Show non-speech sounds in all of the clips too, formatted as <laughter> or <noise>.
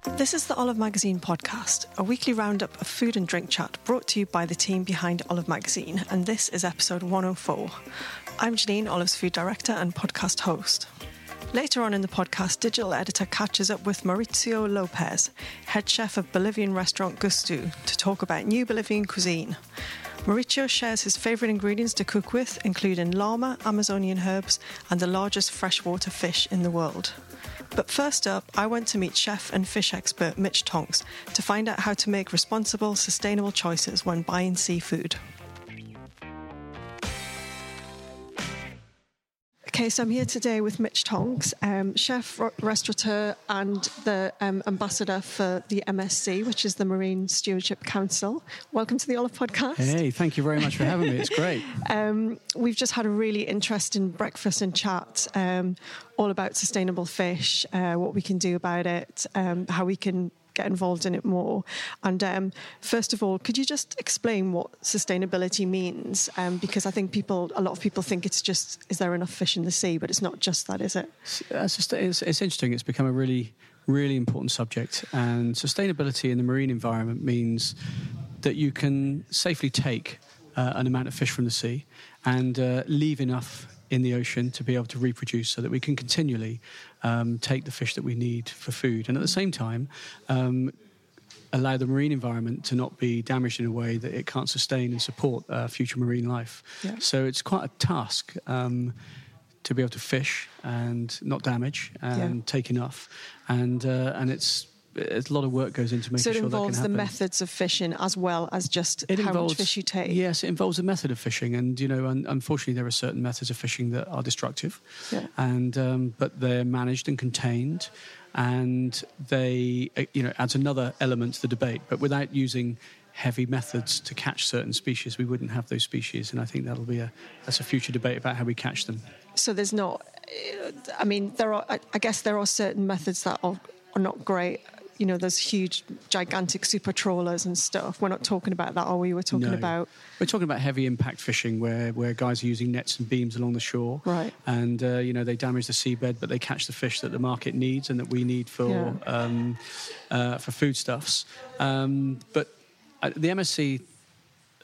This is the Olive Magazine podcast, a weekly roundup of food and drink chat brought to you by the team behind Olive Magazine, and this is episode 104. I'm Janine, Olive's food director and podcast host. Later on in the podcast, digital editor catches up with Mauricio Lopez, head chef of Bolivian restaurant Gustu, to talk about new Bolivian cuisine. Mauricio shares his favourite ingredients to cook with, including llama, Amazonian herbs, and the largest freshwater fish in the world. But first up, I went to meet chef and fish expert Mitch Tonks to find out how to make responsible, sustainable choices when buying seafood. Okay, so I'm here today with Mitch Tonks, um, chef, restaurateur, and the um, ambassador for the MSC, which is the Marine Stewardship Council. Welcome to the Olive Podcast. Hey, thank you very much for having me. It's great. <laughs> um, we've just had a really interesting breakfast and chat, um, all about sustainable fish, uh, what we can do about it, um, how we can get involved in it more. And um, first of all, could you just explain what sustainability means? Um, because I think people, a lot of people think it's just, is there enough fish in the sea? But it's not just that, is it? It's, just, it's, it's interesting. It's become a really, really important subject. And sustainability in the marine environment means that you can safely take uh, an amount of fish from the sea and uh, leave enough in the ocean to be able to reproduce so that we can continually um, take the fish that we need for food. And at the same time, um, allow the marine environment to not be damaged in a way that it can't sustain and support uh, future marine life. Yeah. So it's quite a task um, to be able to fish and not damage and yeah. take enough. And, uh, and it's a lot of work goes into making sure that can happen. So it involves the methods of fishing as well as just it how involves, much fish you take. Yes, it involves a method of fishing, and you know, un- unfortunately, there are certain methods of fishing that are destructive, yeah. and um, but they're managed and contained, and they uh, you know adds another element to the debate. But without using heavy methods to catch certain species, we wouldn't have those species, and I think that'll be a that's a future debate about how we catch them. So there's not. I mean, there are. I guess there are certain methods that are, are not great you know, those huge, gigantic super trawlers and stuff. We're not talking about that, are we? We're talking no. about. We're talking about heavy impact fishing where, where guys are using nets and beams along the shore. Right. And, uh, you know, they damage the seabed, but they catch the fish that the market needs and that we need for, yeah. um, uh, for foodstuffs. Um, but uh, the MSC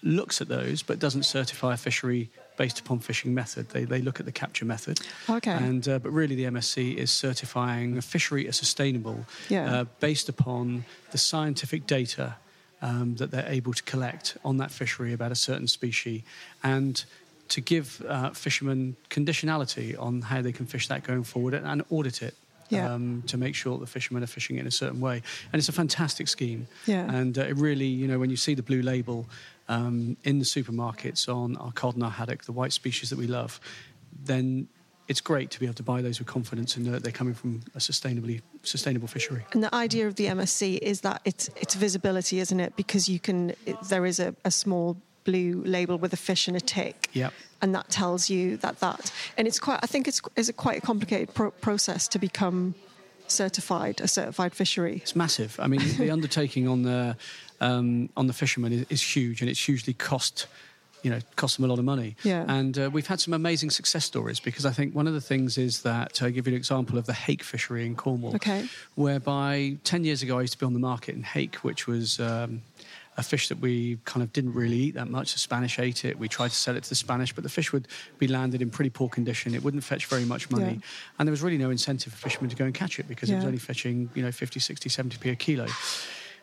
looks at those but doesn't certify a fishery based upon fishing method. They, they look at the capture method. Okay. And uh, but really, the MSC is certifying a fishery as sustainable yeah. uh, based upon the scientific data um, that they're able to collect on that fishery about a certain species and to give uh, fishermen conditionality on how they can fish that going forward and audit it. Yeah. Um, to make sure that the fishermen are fishing it in a certain way. And it's a fantastic scheme. Yeah. And uh, it really, you know, when you see the blue label, um, in the supermarkets on our cod and our haddock, the white species that we love, then it's great to be able to buy those with confidence and know that they're coming from a sustainably sustainable fishery. And the idea of the MSC is that it's it's visibility, isn't it? Because you can it, there is a, a, small blue label with a fish and a tick. Yeah. And that tells you that that and it's quite I think it's is a quite a complicated pro- process to become certified a certified fishery. It's massive. I mean, the <laughs> undertaking on the um, on the fishermen is, is, huge, and it's hugely cost. You know, cost them a lot of money. Yeah. And uh, we've had some amazing success stories because I think one of the things is that I'll give you an example of the hake fishery in Cornwall. Okay. Whereby 10 years ago I used to be on the market in hake, which was um, a fish that we kind of didn't really eat that much. The Spanish ate it. We tried to sell it to the Spanish, but the fish would be landed in pretty poor condition. It wouldn't fetch very much money. Yeah. And there was really no incentive for fishermen to go and catch it because yeah. it was only fetching, you know, 50, 60, 70p a kilo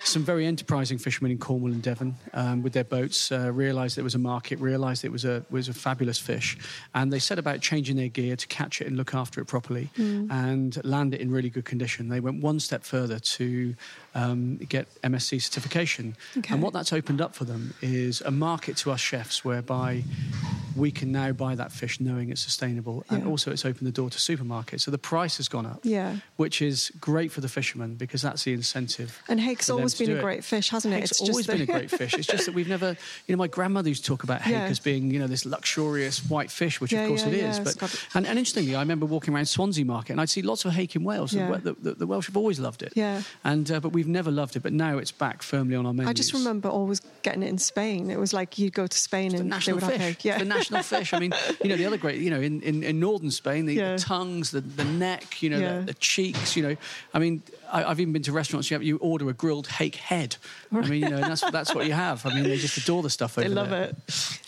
some very enterprising fishermen in Cornwall and Devon um, with their boats uh, realised there was a market, realised it was a was a fabulous fish, and they set about changing their gear to catch it and look after it properly mm. and land it in really good condition. They went one step further to um, get MSC certification, okay. and what that's opened up for them is a market to us chefs whereby we can now buy that fish knowing it's sustainable, yeah. and also it's opened the door to supermarkets. So the price has gone up, yeah, which is great for the fishermen because that's the incentive. And Hake's always been a great fish, hasn't it? It's, it's always been a great fish. It's just that we've never, you know, my grandmother used to talk about hake yeah. as being, you know, this luxurious white fish, which yeah, of course yeah, it is. But and, and, interestingly, I remember walking around Swansea Market and I'd see lots of hake in Wales. The, the, the, Welsh have always loved it. Yeah. And uh, but we've never loved it. But now it's back firmly on our menus. I just remember always getting it in Spain. It was like you'd go to Spain it's and the national they would fish. Have hake. Yeah. the national fish. I mean, you know, the other great, you know, in, in, in northern Spain, the, Yeah. the tongues, the, the neck, you know, Yeah. the, the cheeks, you know. I mean, I, I've even been to restaurants. You, have, you order a grilled hake head. I mean, you know, and that's that's what you have. I mean, they just adore the stuff over They love there. it.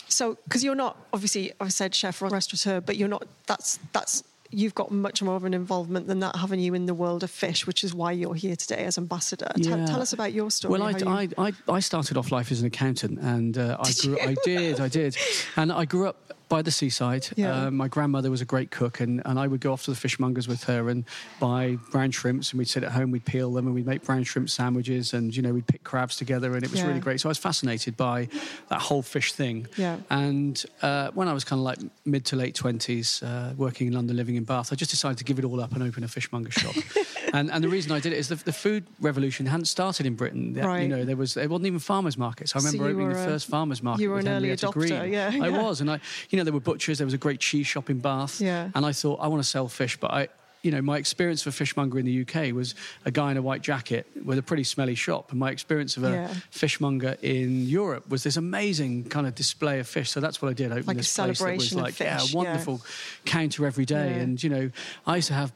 So, because you're not obviously, I've said chef or restaurateur, but you're not. That's that's you've got much more of an involvement than that, haven't you, in the world of fish, which is why you're here today as ambassador. Tell, Yeah. tell us about your story. Well, I, you- I, I, I started off life as an accountant, and uh, I grew. I did, I did, and I grew up by the seaside. Yeah. Uh, my grandmother was a great cook, and, and I would go off to the fishmongers with her and buy brown shrimps, and we'd sit at home, we'd peel them, and we'd make brown shrimp sandwiches, and you know we'd pick crabs together, and it was Yeah. really great. So I was fascinated by that whole fish thing. Yeah. And uh, when I was kind of like mid to late twenties, uh, working in London, living in Bath, I just decided to give it all up and open a fishmonger shop. <laughs> and, and the reason I did it is the, the food revolution hadn't started in Britain. That- Right. You know, there was there wasn't even farmers markets. I remember you opening the a- first farmers market. you were with an early adopter, Green. yeah, I was, and I, you know, there were butchers. There was a great cheese shop in Bath. Yeah. And I thought I want to sell fish, but I. You know, my experience of a fishmonger in the UK was a guy in a white jacket with a pretty smelly shop, and my experience of a Yeah. fishmonger in Europe was this amazing kind of display of fish. So that's what I did. Open Like a this place that celebration was of like, fish, yeah, yeah. a wonderful counter every day, Yeah. and you know, I used to have,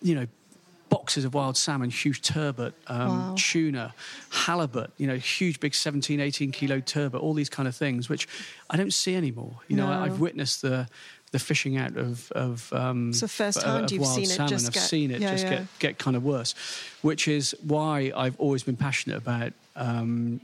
you know. Boxes of wild salmon, huge turbot, um, Wow. tuna, halibut, you know, huge big 17, 18 kilo turbot, all these kind of things, which I don't see anymore. You know, No. I've witnessed the the fishing out of of, um, So firsthand uh, you've wild seen it just I've get- seen it yeah, just yeah. get get kind of worse, which is why I've always been passionate about um,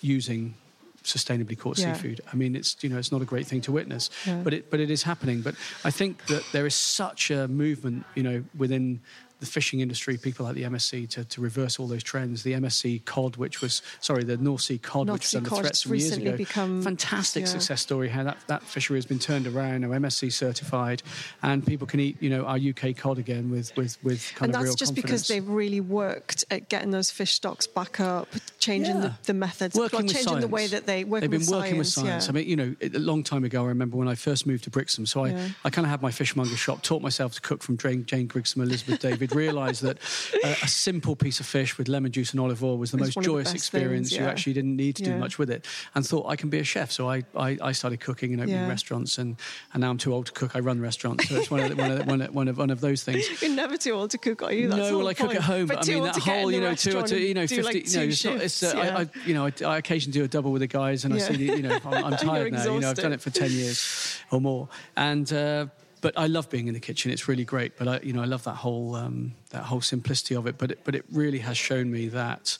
using sustainably caught Yeah. seafood. I mean, it's you know it's not a great thing to witness, but it but it is happening. But I think that there is such a movement, you know, within the fishing industry, people like the MSC, to, to reverse all those trends. The MSC cod, which was sorry, the North Sea cod, North which was under threat some years ago. become- Fantastic yeah. success story how that, that fishery has been turned around, now MSC certified, and people can eat, you know, our UK cod again with with with kind and of that's just because they've really worked at getting those fish stocks back up, changing the, Yeah. the methods, working well, with changing the way science. that they work They've been with working with science. science. yeah. I mean, you know, a long time ago, I remember when I first moved to Brixham. So I, Yeah. I kind of had my fishmonger shop, taught myself to cook from Jane, Jane Grigson, Elizabeth David, <laughs> realised that uh, a simple piece of fish with lemon juice and olive oil was the It's most of the joyous experience. things, You actually didn't need to do much with it. And thought I can be a chef. So I, I, I started cooking and opening restaurants. And, and now I'm too old to cook. I run restaurants. So it's one of, the, one, of the, one, of, one, of, one of those things. <laughs> You're never too old to cook, are you? That's no, well, I cook at home, but I mean that whole, you know, two or two, you know, fifty. you know, it's It's, uh, shifts, I. I, you know, I, I occasionally do a double with the guys, and Yeah. I see, the, you know, I'm, I'm <laughs> tired now. You know, I've done it for ten years or more, and. Uh, but I love being in the kitchen. It's really great. But I, you know, I love that whole um, that whole simplicity of it. But it, but it really has shown me that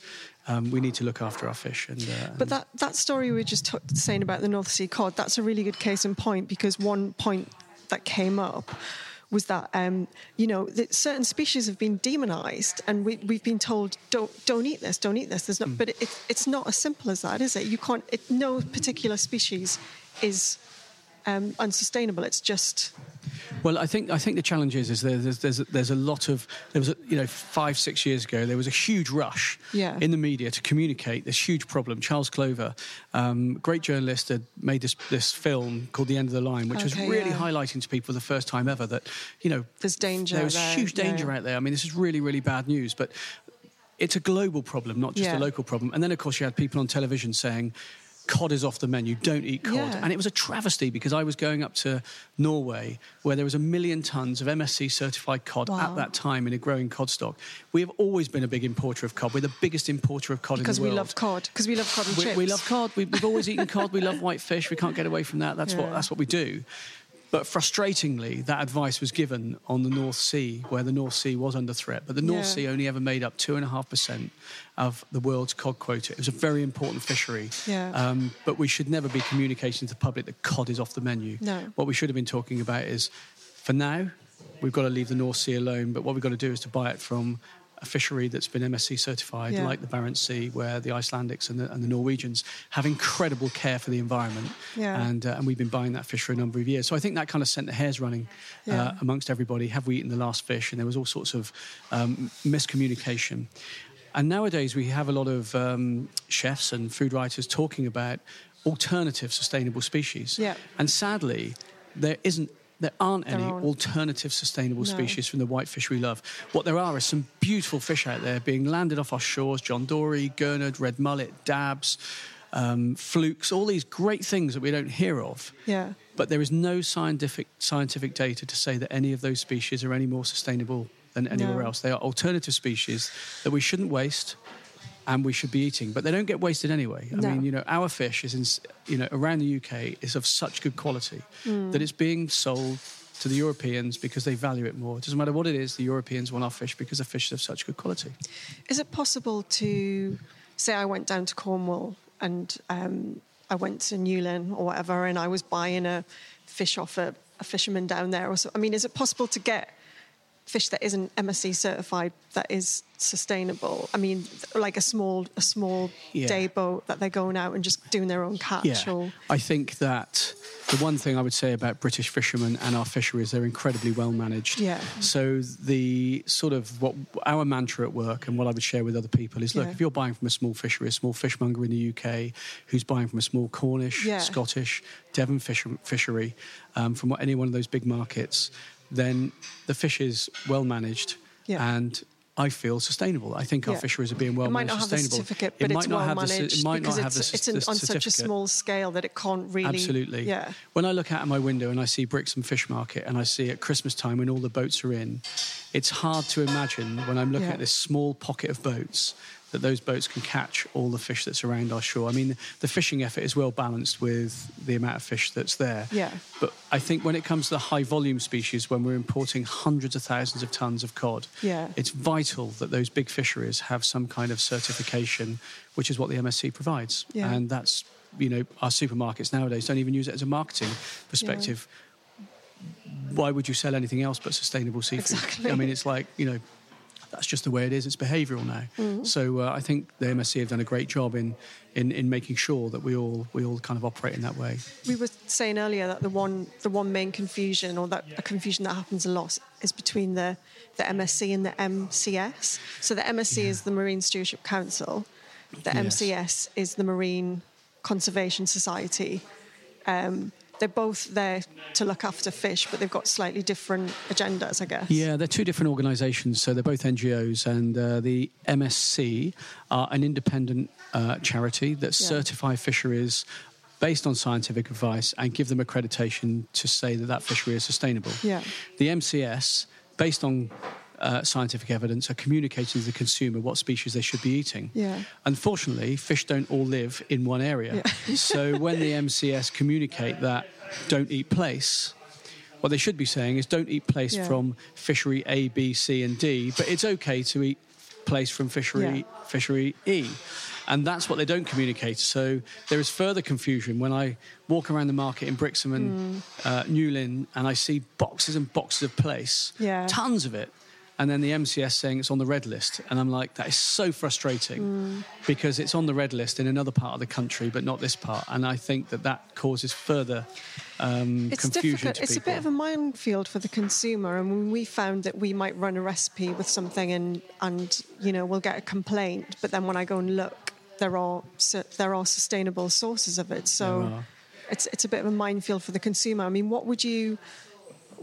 um, we need to look after our fish. And uh, But that, that story we were just t- saying about the North Sea cod, that's a really good case in point because one point that came up was that um, you know that certain species have been demonized and we, we've been told don't don't eat this don't eat this. There's not Hmm. but it, it's not as simple as that is it? You can't it, no particular species is um, unsustainable. It's just Well, I think I think the challenge is is there, there's there's a, there's a lot of there was a, you know five six years ago there was a huge rush Yeah. in the media to communicate this huge problem. Charles Clover, um, great journalist, had made this this film called The End of the Line, which was really yeah. highlighting to people the first time ever that you know There's danger There was there, huge danger yeah. out there. I mean, this is really really bad news, but it's a global problem, not just Yeah. a local problem. And then of course you had people on television saying. Cod is off the menu. Don't eat cod. Yeah. And it was a travesty because I was going up to Norway where there was a million tons of MSC certified cod Wow. at that time in a growing cod stock. We have always been a big importer of cod. We're the biggest importer of cod because in the world. Because we love cod because we love cod and We, chips we love cod. We, we've always eaten cod. We love white fish. We can't get away from that. That's what that's what we do. But frustratingly, that advice was given on the North Sea, where the North Sea was under threat. But the North Yeah. Sea only ever made up two and a half percent of the world's cod quota. It was a very important fishery. Yeah. Um, but we should never be communicating to the public that cod is off the menu. No. What we should have been talking about is, for now, we've got to leave the North Sea alone. But what we've got to do is to buy it from a fishery that's been MSC certified, Yeah. like the Barents Sea, where the Icelandics and the, and the Norwegians have incredible care for the environment. Yeah. And, uh, and we've been buying that fish for a number of years. So I think that kind of sent the hairs running Yeah. uh, amongst everybody. Have we eaten the last fish? And there was all sorts of um, miscommunication. And nowadays we have a lot of um, chefs and food writers talking about alternative sustainable species. Yeah. And sadly, there isn't. There aren't There any aren't. alternative sustainable No. species from the whitefish we love. What there are is some beautiful fish out there being landed off our shores: John Dory, gurnard, red mullet, dabs. um, flukes, all these great things that we don't hear of. Yeah. But there is no scientific scientific data to say that any of those species are any more sustainable than anywhere No. else. They are alternative species that we shouldn't waste and we should be eating, but they don't get wasted anyway. I No. mean, you know, our fish is in, you know, around the UK is of such good quality Hmm. that it's being sold to the Europeans because they value it more. It doesn't matter what it is, the Europeans want our fish because the fish is of such good quality. Is it possible to say I went down to Cornwall and um, I went to Newlyn or whatever, and I was buying a fish off a, a fisherman down there? Or so, I mean, is it possible to get fish that isn't MSC certified that is sustainable? I mean, like a small a small Yeah. day boat that they're going out and just doing their own catch. Yeah, Or I think that the one thing I would say about British fishermen and our fisheries, they're incredibly well managed. Yeah. So the sort of what our mantra at work and what I would share with other people is, look, Yeah. if you're buying from a small fishery, a small fishmonger in the UK, who's buying from a small Cornish. Scottish, Devon fish, fishery, um, from what- any one of those big markets, then the fish is well managed Yeah. and. I feel sustainable. I think our Yeah. fisheries are being well managed. it might managed, not have the sustainable. certificate, It but might it's not well have the cer- managed it might because not have it's, the, it's in, the on such a small scale that it can't really. Absolutely. Yeah. When I look out of my window and I see Brixham Fish Market and I see at Christmas time when all the boats are in, it's hard to imagine when I'm looking Yeah. at this small pocket of boats that those boats can catch all the fish that's around our shore. I mean, the fishing effort is well balanced with the amount of fish that's there. Yeah. But I think when it comes to the high volume species, when we're importing hundreds of thousands of tons of cod, Yeah. it's vital that those big fisheries have some kind of certification, which is what the MSC provides. Yeah. And that's, you know, our supermarkets nowadays don't even use it as a marketing perspective. Why would you sell anything else but sustainable seafood? Exactly. I mean, it's like, you know, that's just the way it is. It's behavioural now. Mm-hmm. So uh, I think the MSC have done a great job in, in, in making sure that we all we all kind of operate in that way. We were saying earlier that the one the one main confusion or that a confusion that happens a lot is between the the MSC and the MCS. So the MSC is the Marine Stewardship Council. The Yes. MCS is the Marine Conservation Society. Um, they're both there to look after fish, but they've got slightly different agendas, I guess. Yeah, they're two different organisations. So they're both NGOs, and uh, the MSC are an independent uh, charity that Yeah. certify fisheries based on scientific advice and give them accreditation to say that that fishery is sustainable. Yeah. The MCS, based on uh, scientific evidence, are communicating to the consumer what species they should be eating. Yeah. Unfortunately, fish don't all live in one area. <laughs> so when the MCS communicate that don't eat plaice, what they should be saying is don't eat plaice Yeah. from fishery A, B, C, and D, but it's okay to eat plaice from fishery Yeah. fishery E. And that's what they don't communicate. So there is further confusion when I walk around the market in Brixham and Hmm. uh, Newlyn and I see boxes and boxes of plaice, Yeah. tons of it. And then the MCS saying it's on the red list. And I'm like, that is so frustrating Hmm. because it's on the red list in another part of the country, but not this part. And I think that that causes further um, It's confusion difficult. It's a bit of a minefield for the consumer, and when we found that we might run a recipe with something, and and you know we'll get a complaint, but then when I go and look, there are there are sustainable sources of it. So it's it's a bit of a minefield for the consumer. I mean, what would you?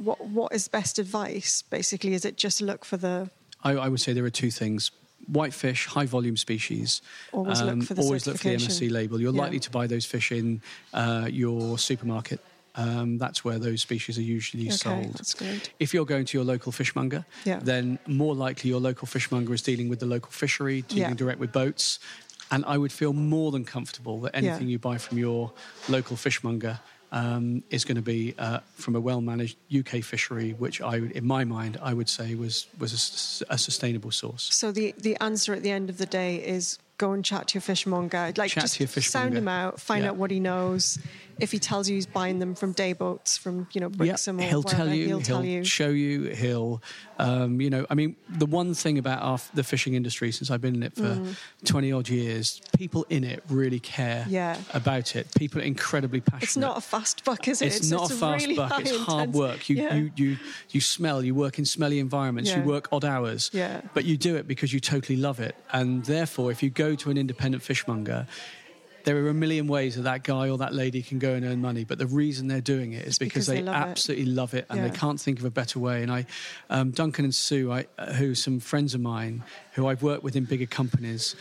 What what is best advice? Basically, is it just look for the I, I would say there are two things. Whitefish, high volume species. um, Always look for the always look for the. MSC label. You're Yeah. likely to buy those fish in uh, your supermarket. Um, that's where those species are usually okay? sold. That's good. If you're going to your local fishmonger, Yeah. then more likely your local fishmonger is dealing with the local fishery, dealing Yeah. direct with boats. And I would feel more than comfortable that anything Yeah. you buy from your local fishmonger um, is going to be uh, from a well-managed UK fishery, which I, in my mind, I would say was was a a, sustainable source. So the the answer at the end of the day is go and chat to your fishmonger. Like Chat just to your sound him out, find Yeah. out what he knows. If he tells you he's buying them from day boats, from you know Brixham or he'll wherever, tell you. he'll tell you. show you. He'll, um, you know. I mean, the one thing about our, the fishing industry, since I've been in it for twenty odd years, people in it really care Mm. Yeah. about it. People are incredibly passionate. It's not a fast buck, is it? It's, not a fast really buck. It's hard intense- work. You, yeah. you, you, you smell. You work in smelly environments. You work odd hours. Yeah. But you do it because you totally love it. And therefore, if you go to an independent fishmonger, there are a million ways that that guy or that lady can go and earn money, but the reason they're doing it is because, because they they, love it. absolutely love it and Yeah. they can't think of a better way. And I, um, Duncan and Sue, I, uh, who are some friends of mine who I've worked with in bigger companies,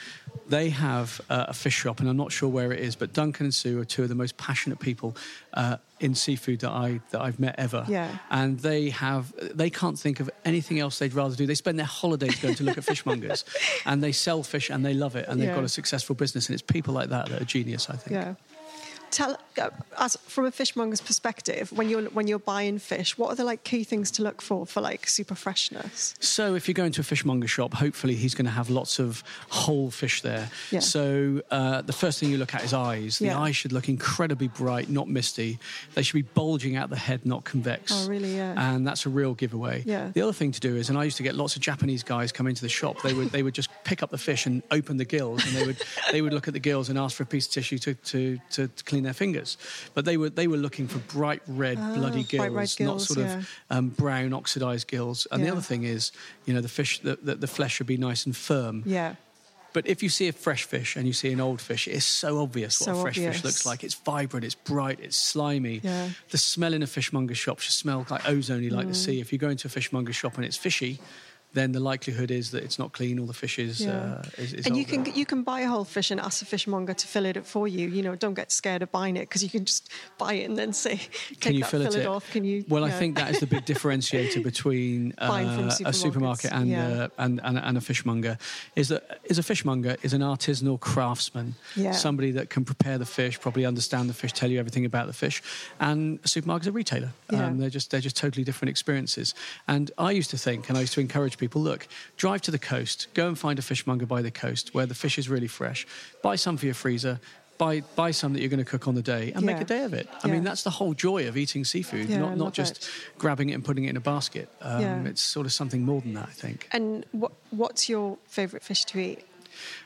they have uh, a fish shop, and I'm not sure where it is, but Duncan and Sue are two of the most passionate people uh, in seafood that I that I've met ever. Yeah. And they have they can't think of anything else they'd rather do. They spend their holidays going to look at fishmongers, <laughs> and they sell fish and they love it, and they've Yeah. got a successful business. And it's people like that that are genius, I think. Yeah. Tell us from a fishmonger's perspective, when you're when you're buying fish, what are the like key things to look for for like super freshness? So if you go into a fishmonger shop, hopefully he's going to have lots of whole fish there. Yeah. So uh, the first thing you look at is eyes. The Yeah. eyes should look incredibly bright, not misty. They should be bulging out the head, not convex. Oh, really? Yeah. And that's a real giveaway. Yeah. The other thing to do is, and I used to get lots of Japanese guys come into the shop. They would they would just pick up the fish and open the gills, and they would they would look at the gills and ask for a piece of tissue to, to, to, to their fingers. But they were they were looking for bright red, bloody Ah, bright red gills, not sort yeah. of um, brown oxidized gills. And the other thing is, you know, the fish, the, the, the flesh should be nice and firm. Yeah. But if you see a fresh fish and you see an old fish, it's so obvious what So a fresh obvious. fish looks like. It's vibrant, it's bright, it's slimy. Yeah. The smell in a fishmonger shop should smell like ozone like Mm. the sea. If you go into a fishmonger shop and it's fishy, then the likelihood is that it's not clean or the fish is, Yeah. uh, is, is and you can you can buy a whole fish and ask a fishmonger to fillet it for you. You know, don't get scared of buying it because you can just buy it and then say, <laughs> Can you fillet fillet it? off. Can you? Well, I think that is the big differentiator between <laughs> uh, a supermarket and, yeah. uh, and, and and a fishmonger. Is that is a fishmonger is an artisanal craftsman, Yeah. somebody that can prepare the fish, probably understand the fish, tell you everything about the fish, and a supermarket's a retailer. Um, they're just they're just totally different experiences. And I used to think, and I used to encourage people, look, drive to the coast, go and find a fishmonger by the coast where the fish is really fresh, buy some for your freezer. Buy, buy some that you're going to cook on the day and make a day of it. I Yeah. mean, that's the whole joy of eating seafood, Yeah, not, not just it. grabbing it and putting it in a basket. Um, Yeah. It's sort of something more than that, I think. And what what's your favourite fish to eat?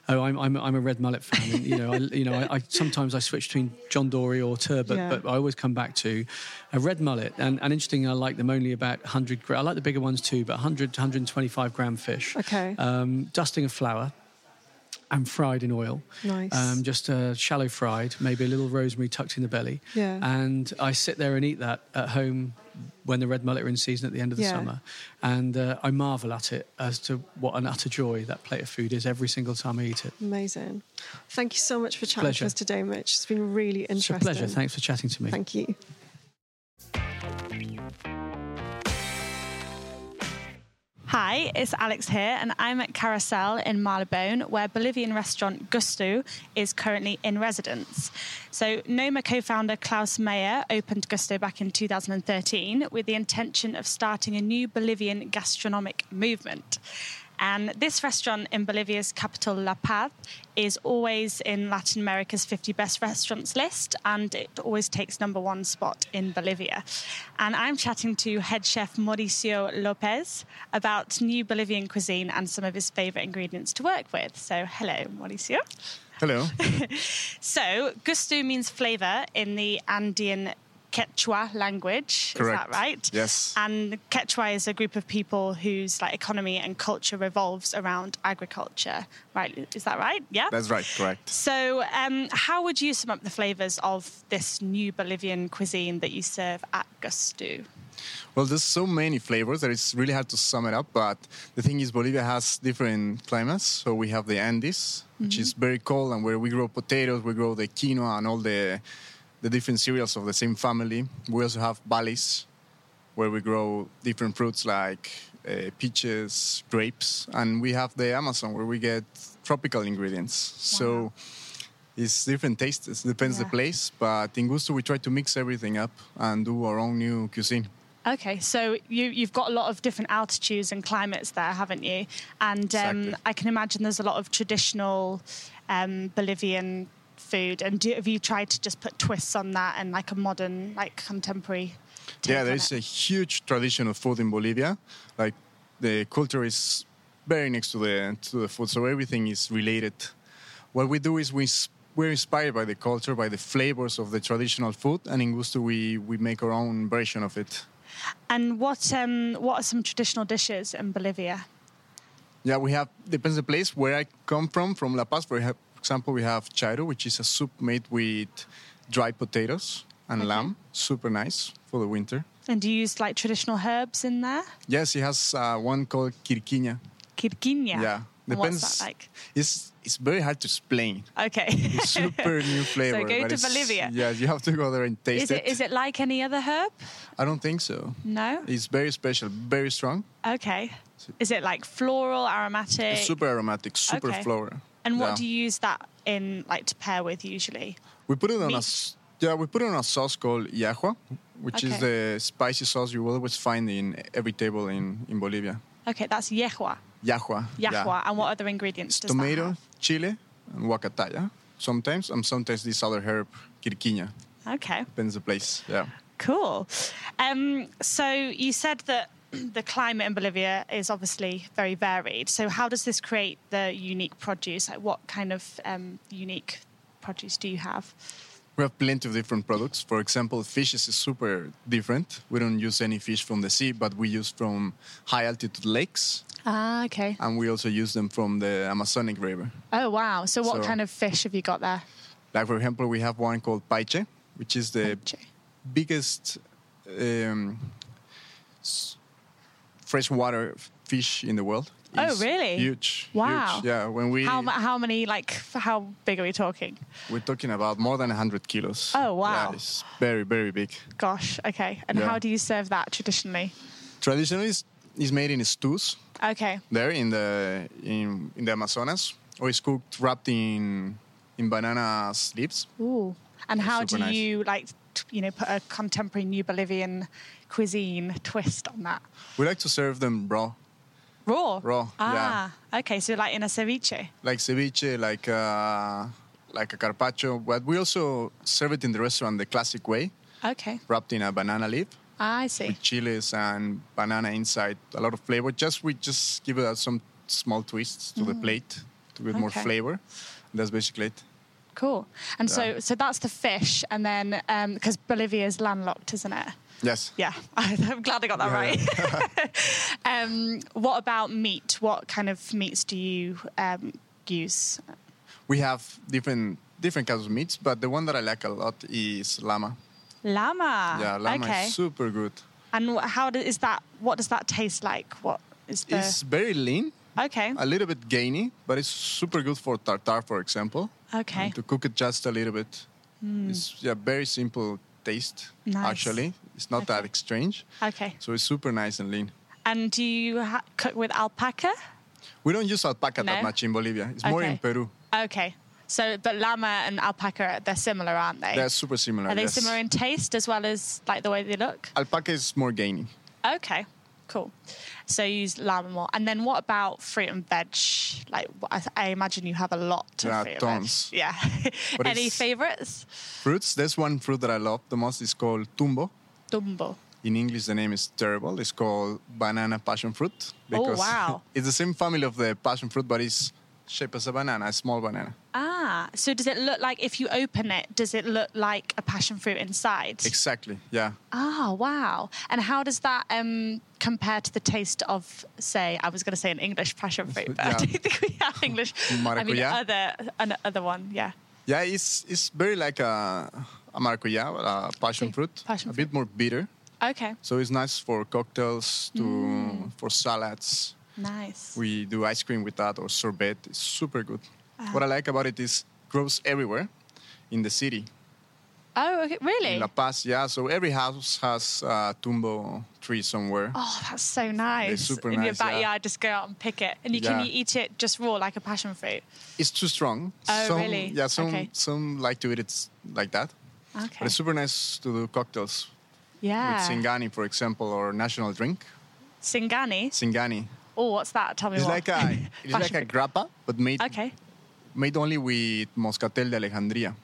Oh, I'm, I'm, I'm a red mullet fan. And, you know, I, you know, I, I sometimes I switch between John Dory or turbot, Yeah. but I always come back to a red mullet. And, and interesting, I like them only about 100 gra- I like the bigger ones too, but 100 to 125 gram fish. Okay. Um, dusting of flour and fried in oil. Nice. Um, just uh, shallow fried, maybe a little rosemary tucked in the belly. Yeah. And I sit there and eat that at home when the red mullet are in season at the end of the Yeah. summer. And uh, I marvel at it as to what an utter joy that plate of food is every single time I eat it. Amazing. Thank you so much for chatting Pleasure. to us today, Mitch. It's been really interesting. It's a pleasure. Thanks for chatting to me. Thank you. Hi, it's Alex here, and I'm at Carousel in Marylebone, where Bolivian restaurant Gustu is currently in residence. So, Noma co founder Claus Meyer opened Gustu back in 2013 with the intention of starting a new Bolivian gastronomic movement. And this restaurant in Bolivia's capital, La Paz, is always in Latin America's 50 best restaurants list, and it always takes number one spot in Bolivia. And I'm chatting to head chef Mauricio Lopez about new Bolivian cuisine and some of his favorite ingredients to work with. So, hello, Mauricio. Hello. <laughs> So, gustu means flavor in the Andean Quechua language. Is that right? Yes. And Quechua is a group of people whose like economy and culture revolves around agriculture. Right? Is that right? Yeah. That's right, correct. so, um, how would you sum up the flavors of this new Bolivian cuisine that you serve at Gustu? Well, there's so many flavors that it's really hard to sum it up. But the thing is, Bolivia has different climates. So we have the Andes, which is very cold, and where we grow potatoes, we grow the quinoa and all the the different cereals of the same family. We also have valleys, where we grow different fruits like uh, peaches, grapes, and we have the Amazon, where we get tropical ingredients. So. It's different tastes. It depends Yeah. the place, but in Gustu we try to mix everything up and do our own new cuisine. Okay, so you, you've got a lot of different altitudes and climates there, haven't you? And um, Exactly. I can imagine there's a lot of traditional um, Bolivian food. And do, have you tried to just put twists on that and like a modern, like contemporary? Yeah, there is a huge tradition of food in Bolivia. Like the culture is very next to the to the food, so everything is related. What we do is we we're inspired by the culture, by the flavors of the traditional food, and in Gustu we we make our own version of it. And what um, what are some traditional dishes in Bolivia? Yeah, we have depends the place where I come from, from La Paz. For example, we have chairo, which is a soup made with dried potatoes and Okay. lamb. Super nice for the winter. And do you use like traditional herbs in there? Yes, it has uh, one called quirquiña. Kirginia. Yeah, Depends. What's that like? It's it's very hard to explain. Okay. It's super new <laughs> flavor. So go to Bolivia. Yeah, you have to go there and taste is it is it like any other herb? I don't think so. No. It's very special, very strong. Okay. Is it like floral, aromatic? It's super aromatic, super Okay. floral. And what Yeah. do you use that in like to pair with usually? We put it on a Meat? yeah, we put it on a sauce called llajwa, which is the spicy sauce you will always find in every table in, in Bolivia. Okay, that's yehua. Llajwa. yeah. And what other ingredients does Tomato, chile, and huacataya. Sometimes, and sometimes this other herb, quirquiña. Okay. Depends the place. Yeah. Cool. Um, so you said that the climate in Bolivia is obviously very varied. So how does this create the unique produce? Like what kind of um, unique produce do you have? We have plenty of different products. For example, fishes is super different. We don't use any fish from the sea, but we use from high altitude lakes, Ah, okay. and we also use them from the Amazonic River. Oh, wow. So what So- kind of fish have you got there? Like for example, we have one called paiche, which is the biggest um, s- freshwater fish in the world. Oh, really? Huge. Wow. Huge. Yeah. When we How, how many, like, how big are we talking? we're talking about more than 100 kilos. Oh, wow. Yeah, it's very very big. Gosh, okay. And Yeah. how do you serve that traditionally? Traditionally, it's, it's made in stews Okay. there in the in, in the Amazonas, or it's cooked wrapped in in banana leaves. Ooh. And how do nice. you, like, you know, put a contemporary new Bolivian cuisine twist on that? We like to serve them raw, Raw? Raw, Ah, okay. So, like in a ceviche? like ceviche, like uh, like a carpaccio. But we also serve it in the restaurant the classic way, Okay. wrapped in a banana leaf Ah, I see. with chilies and banana inside. A lot of flavor. Just we just give it some small twists to the plate to get more Mm. Okay. flavor. That's basically it. Cool. And so, Yeah. so that's the fish, and then because Bolivia is landlocked, isn't it? Yes. Yeah, <laughs> I'm glad I got that Yeah, right. <laughs> <laughs> um, what about meat? What kind of meats do you um, use? We have different different kinds of meats, but the one that I like a lot is llama. Llama. yeah, llama Okay. is super good. And how do, is that? What does that taste like? What is the? It's very lean, okay. a little bit gainy, but it's super good for tartar, for example. Okay. To cook it just a little bit. Hmm. It's yeah, very simple taste. Nice. Actually, it's not that strange, Okay. so it's super nice and lean. And do you ha- cook with alpaca? We don't use alpaca No? that much in Bolivia. It's more in Peru. Okay. So, but llama and alpaca, they're similar, aren't they? They're super similar. Are they yes. similar in taste as well as like the way they look? Alpaca is more gainy. Okay, cool. So you use more. And then what about fruit and veg? Like I, I imagine you have a lot of Yeah, fruit and tons. veg. Yeah. <laughs> Any favorites? Fruits. There's one fruit that I love the most. It's called tumbo. Tumbo. In English, the name is terrible. It's called banana passion fruit Oh, wow. <laughs> it's the same family of the passion fruit, but it's shaped as a banana, a small banana. Ah, so does it look like if you open it, does it look like a passion fruit inside? Exactly. Yeah. Ah, wow. And how does that um, compare to the taste of, say, I was going to say an English passion fruit, but I Yeah. don't think we have English. I mean, Maracuya? other, an, other one, yeah. Yeah, it's it's very like a, a maracuya, a passion fruit. passion a fruit. bit more bitter, Okay, so it's nice for cocktails, to Mm. for salads. nice. We do ice cream with that or sorbet. It's super good. What I like about it is grows everywhere in the city. Oh, okay, really? In La Paz, yeah. So every house has a tumbo tree somewhere. Oh, that's so nice. It's super In your nice, yeah. backyard, just go out and pick it. And you can you eat it just raw like a passion fruit. It's too strong. Oh, some, really? Yeah, some Okay. some like to eat it like that. Okay. But it's super nice to do cocktails yeah. with Singani, for example, or national drink. Singani. Singani. Oh, what's that? Tell me It's more. like a it's <laughs> like a grappa, but made Okay. Made only with moscatel de Alejandría.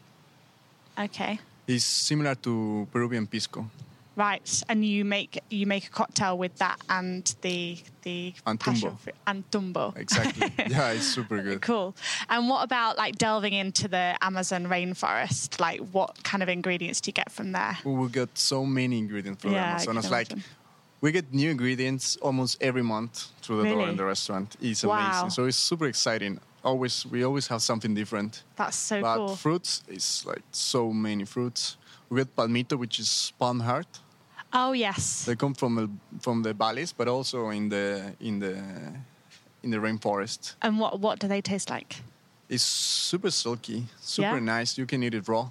Okay. It's similar to Peruvian pisco. Right, and you make you make a cocktail with that and the the And passion fruit and tumbo. Exactly. <laughs> yeah, it's super good. Cool. And what about like delving into the Amazon rainforest? Like, what kind of ingredients do you get from there? We get so many ingredients from Yeah, I the Amazonas. can Like we get new ingredients almost every month through the door in the restaurant. It's Wow. amazing. So it's super exciting. Always we always have something different. That's so but cool. fruits is like so many fruits. We get palmito, which is palm heart. Oh yes. They come from the, from the valleys, but also in the in the in the rainforest. And what what do they taste like? It's super silky, super Yeah? nice. You can eat it raw.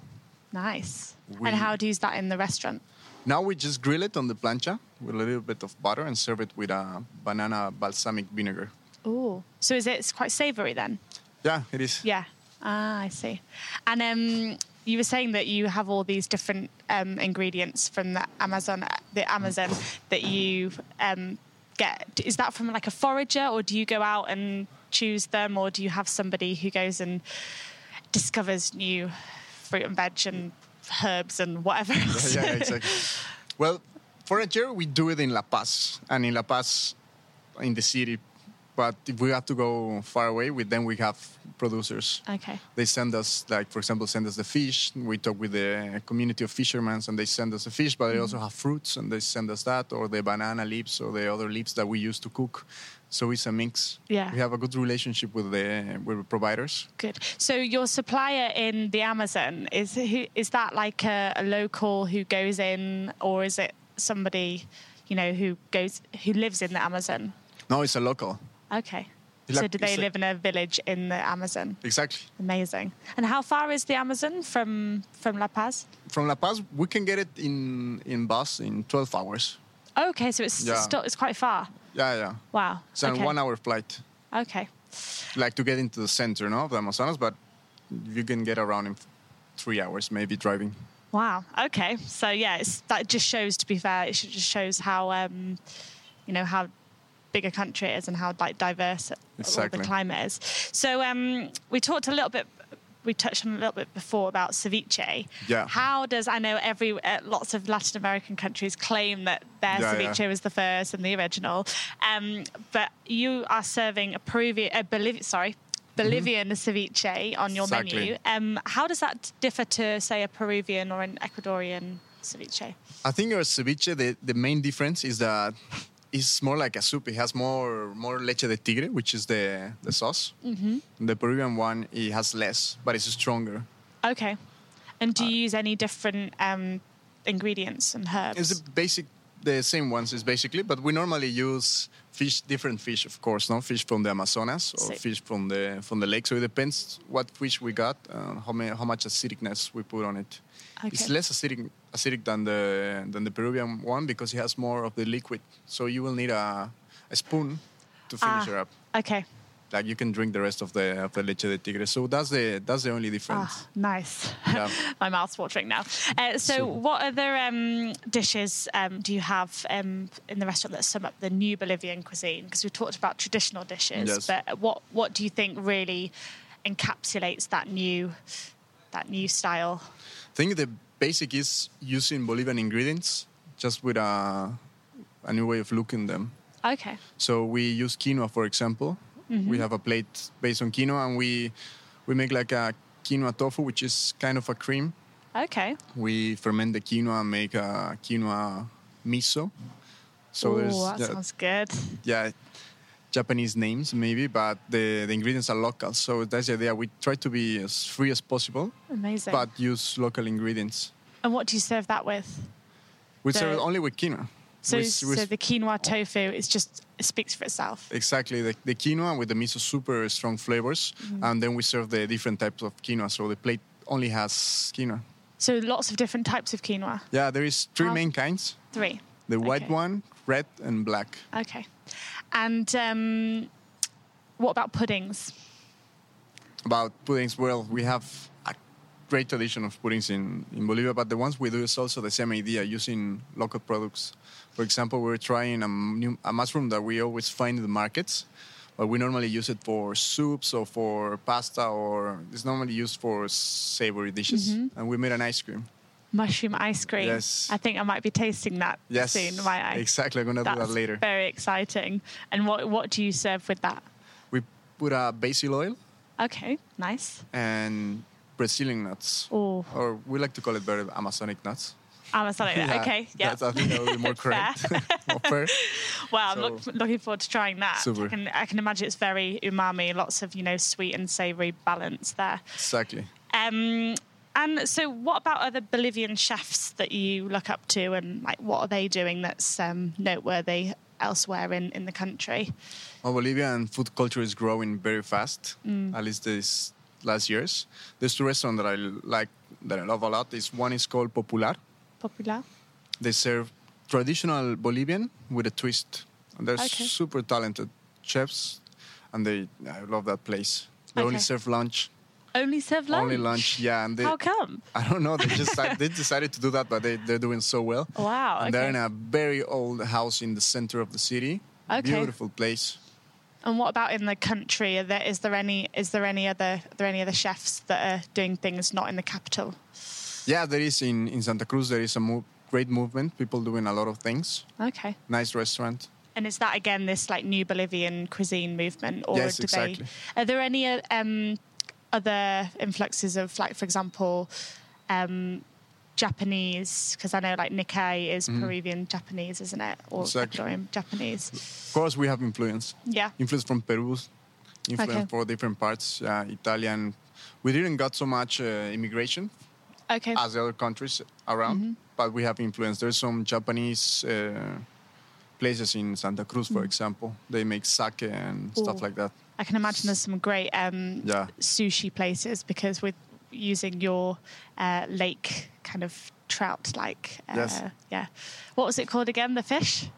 Nice. We- and how do you use that in the restaurant? Now we just grill it on the plancha with a little bit of butter and serve it with a banana balsamic vinegar. Oh, so is it it's quite savoury then? Yeah, it is. Yeah. Ah, I see. And um, you were saying that you have all these different um, ingredients from the Amazon, the Amazon that you um, get. Is that from like a forager, or do you go out and choose them, or do you have somebody who goes and discovers new fruit and veg and herbs and whatever <laughs> else? yeah, exactly. Well, for a year we do it in La Paz, and in La Paz, in the city. But if we have to go far away, with them we have producers. okay. They send us, like for example, send us the fish. We talk with the community of fishermen, and they send us the fish. But they mm. also have fruits, and they send us that, or the banana leaves, or the other leaves that we use to cook. So it's a mix. Yeah. We have a good relationship with the with the providers. Good. So your supplier in the Amazon is who, is that like a, a local who goes in, or is it somebody, you know, who goes who lives in the Amazon? No, it's a local. Okay. So do they live in a village in the Amazon? Exactly. Amazing. And how far is the Amazon from from La Paz? From La Paz, we can get it in in bus in 12 hours. Okay, so it's Yeah. still it's quite far. Yeah, yeah. Wow. It's a one-hour flight, Okay. like to get into the center, no, of the Amazonas. But you can get around in three hours, maybe driving. Wow. Okay. So yeah, it's, that just shows. To be fair, it just shows how um, you know how big a country it is and how like diverse all Exactly. the climate is. So um, we talked a little bit. We touched on a little bit before about ceviche. Yeah. How does I know every uh, lots of Latin American countries claim that their Yeah, ceviche yeah. was the first and the original, um, but you are serving a Peruvian, uh, Boliv- sorry, Bolivian ceviche on your Mm-hmm. Exactly. menu. Um, how does that differ to, say, a Peruvian or an Ecuadorian ceviche? I think our ceviche, the, the main difference is that it's more like a soup. It has more more leche de tigre, which is the the sauce. Mm-hmm. The Peruvian one it has less, but it's stronger. Okay. And Uh, do you use any different um, ingredients and herbs? It's the basic, the same ones is basically, but we normally use fish, different fish, of course, no fish from the Amazonas or So- fish from the from the lake. So it depends what fish we got, uh, how many, how much acidicness we put on it. It's less acidic acidic than the than the Peruvian one because it has more of the liquid. So you will need a, a spoon to finish Ah. it up. okay. Like you can drink the rest of the of the leche de tigre. So that's the that's the only difference. Ah, nice. Yeah. <laughs> My mouth's watering now. Uh, so, So- what other um, dishes um, do you have um, in the restaurant that sum up the new Bolivian cuisine? Because we talked about traditional dishes, Yes. but what what do you think really encapsulates that new that new style? I think the basic is using Bolivian ingredients just with a, a new way of looking them. Okay. So we use quinoa, for example. We mm-hmm. have a plate based on quinoa, and we we make like a quinoa tofu, which is kind of a cream. Okay. We ferment the quinoa and make a quinoa miso. So Ooh, there's that yeah, sounds good. yeah, Japanese names maybe, but the, the ingredients are local. So that's the idea. We try to be as free as possible, Amazing. but use local ingredients. and what do you serve that with? We The- serve it only with quinoa. So, so the quinoa tofu is just it speaks for itself. Exactly, the, the quinoa with the miso super strong flavors, Mm-hmm. and then we serve the different types of quinoa. So the plate only has quinoa. So lots of different types of quinoa. Yeah, there is three How- main kinds: Three. the white Okay. one, red, and black. Okay. And um, what about puddings? About puddings, well, we have a great tradition of puddings in, in Bolivia, but the ones we do is also the same idea, using local products. For example, we're trying a, new, a mushroom that we always find in the markets, but we normally use it for soups or for pasta, or it's normally used for savory dishes. Mm-hmm. And we made an ice cream. Mushroom ice cream. Yes. I think I might be tasting that Yes, soon, might I? exactly. I'm gonna do that later. very exciting. And what what do you serve with that? We put a basil oil Okay, nice. and Brazilian nuts, Oh, or we like to call it better Amazonic nuts. <laughs> Ah, like that. Okay, yeah. That's, I think that would be more <laughs> correct. <laughs> more fair. Well, I'm look, looking forward to trying that. Super. I can, I can imagine it's very umami, lots of you know sweet and savoury balance there. Exactly. Um, and so, what about other Bolivian chefs that you look up to, and like what are they doing that's um, noteworthy elsewhere in, in the country? Well, Bolivian food culture is growing very fast. Mm. At least this last years. There's two restaurants that I like that I love a lot. Is one is called Popular. Popular. They serve traditional Bolivian with a twist. And they're Okay. super talented chefs, and they I love that place. They only serve lunch. Only serve lunch. Only lunch, yeah. And they, How come? I don't know. They <laughs> just they decided to do that, but they they're doing so well. Wow. And they're in a very old house in the center of the city. Okay. Beautiful place. And what about in the country? Are there, is there any is there any other are there any other chefs that are doing things not in the capital? Yeah, there is in, in Santa Cruz. There is a mo- great movement. People doing a lot of things. Okay. Nice restaurant. And is that again this like new Bolivian cuisine movement, or Yes, do exactly. they? Are there any uh, um, other influxes of like, for example, um, Japanese? Because I know like Nikkei is Peruvian Japanese, isn't it, or. Exactly. Japanese? Of course, we have influence. Yeah. Influence from Peru. Influence Okay. for different parts. Uh, Italian. We didn't got so much uh, immigration Okay. as the other countries around, Mm-hmm. but we have influence. There's some Japanese uh, places in Santa Cruz, for example. They make sake and stuff Mm. Like that. I can imagine there's some great um, Yeah. sushi places because with using your uh, lake kind of trout like uh, Yes. yeah what was it called again the fish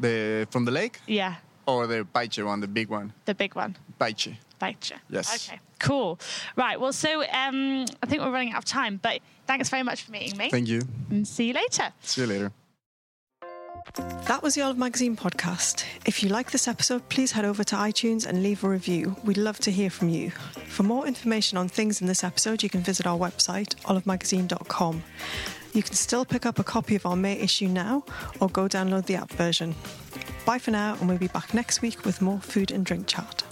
The from the lake yeah or the paiche one, the big one, the big one paiche. Baicha. Yes. Okay, cool. Right, well, so um, I think we're running out of time, but thanks very much for meeting me. Thank you. and see you later. See you later. That was the Olive Magazine podcast. If you like this episode, please head over to iTunes and leave a review. We'd love to hear from you. For more information on things in this episode, you can visit our website, olivemagazine.com. You can still pick up a copy of our May issue now or go download the app version. Bye for now, and we'll be back next week with more food and drink chat.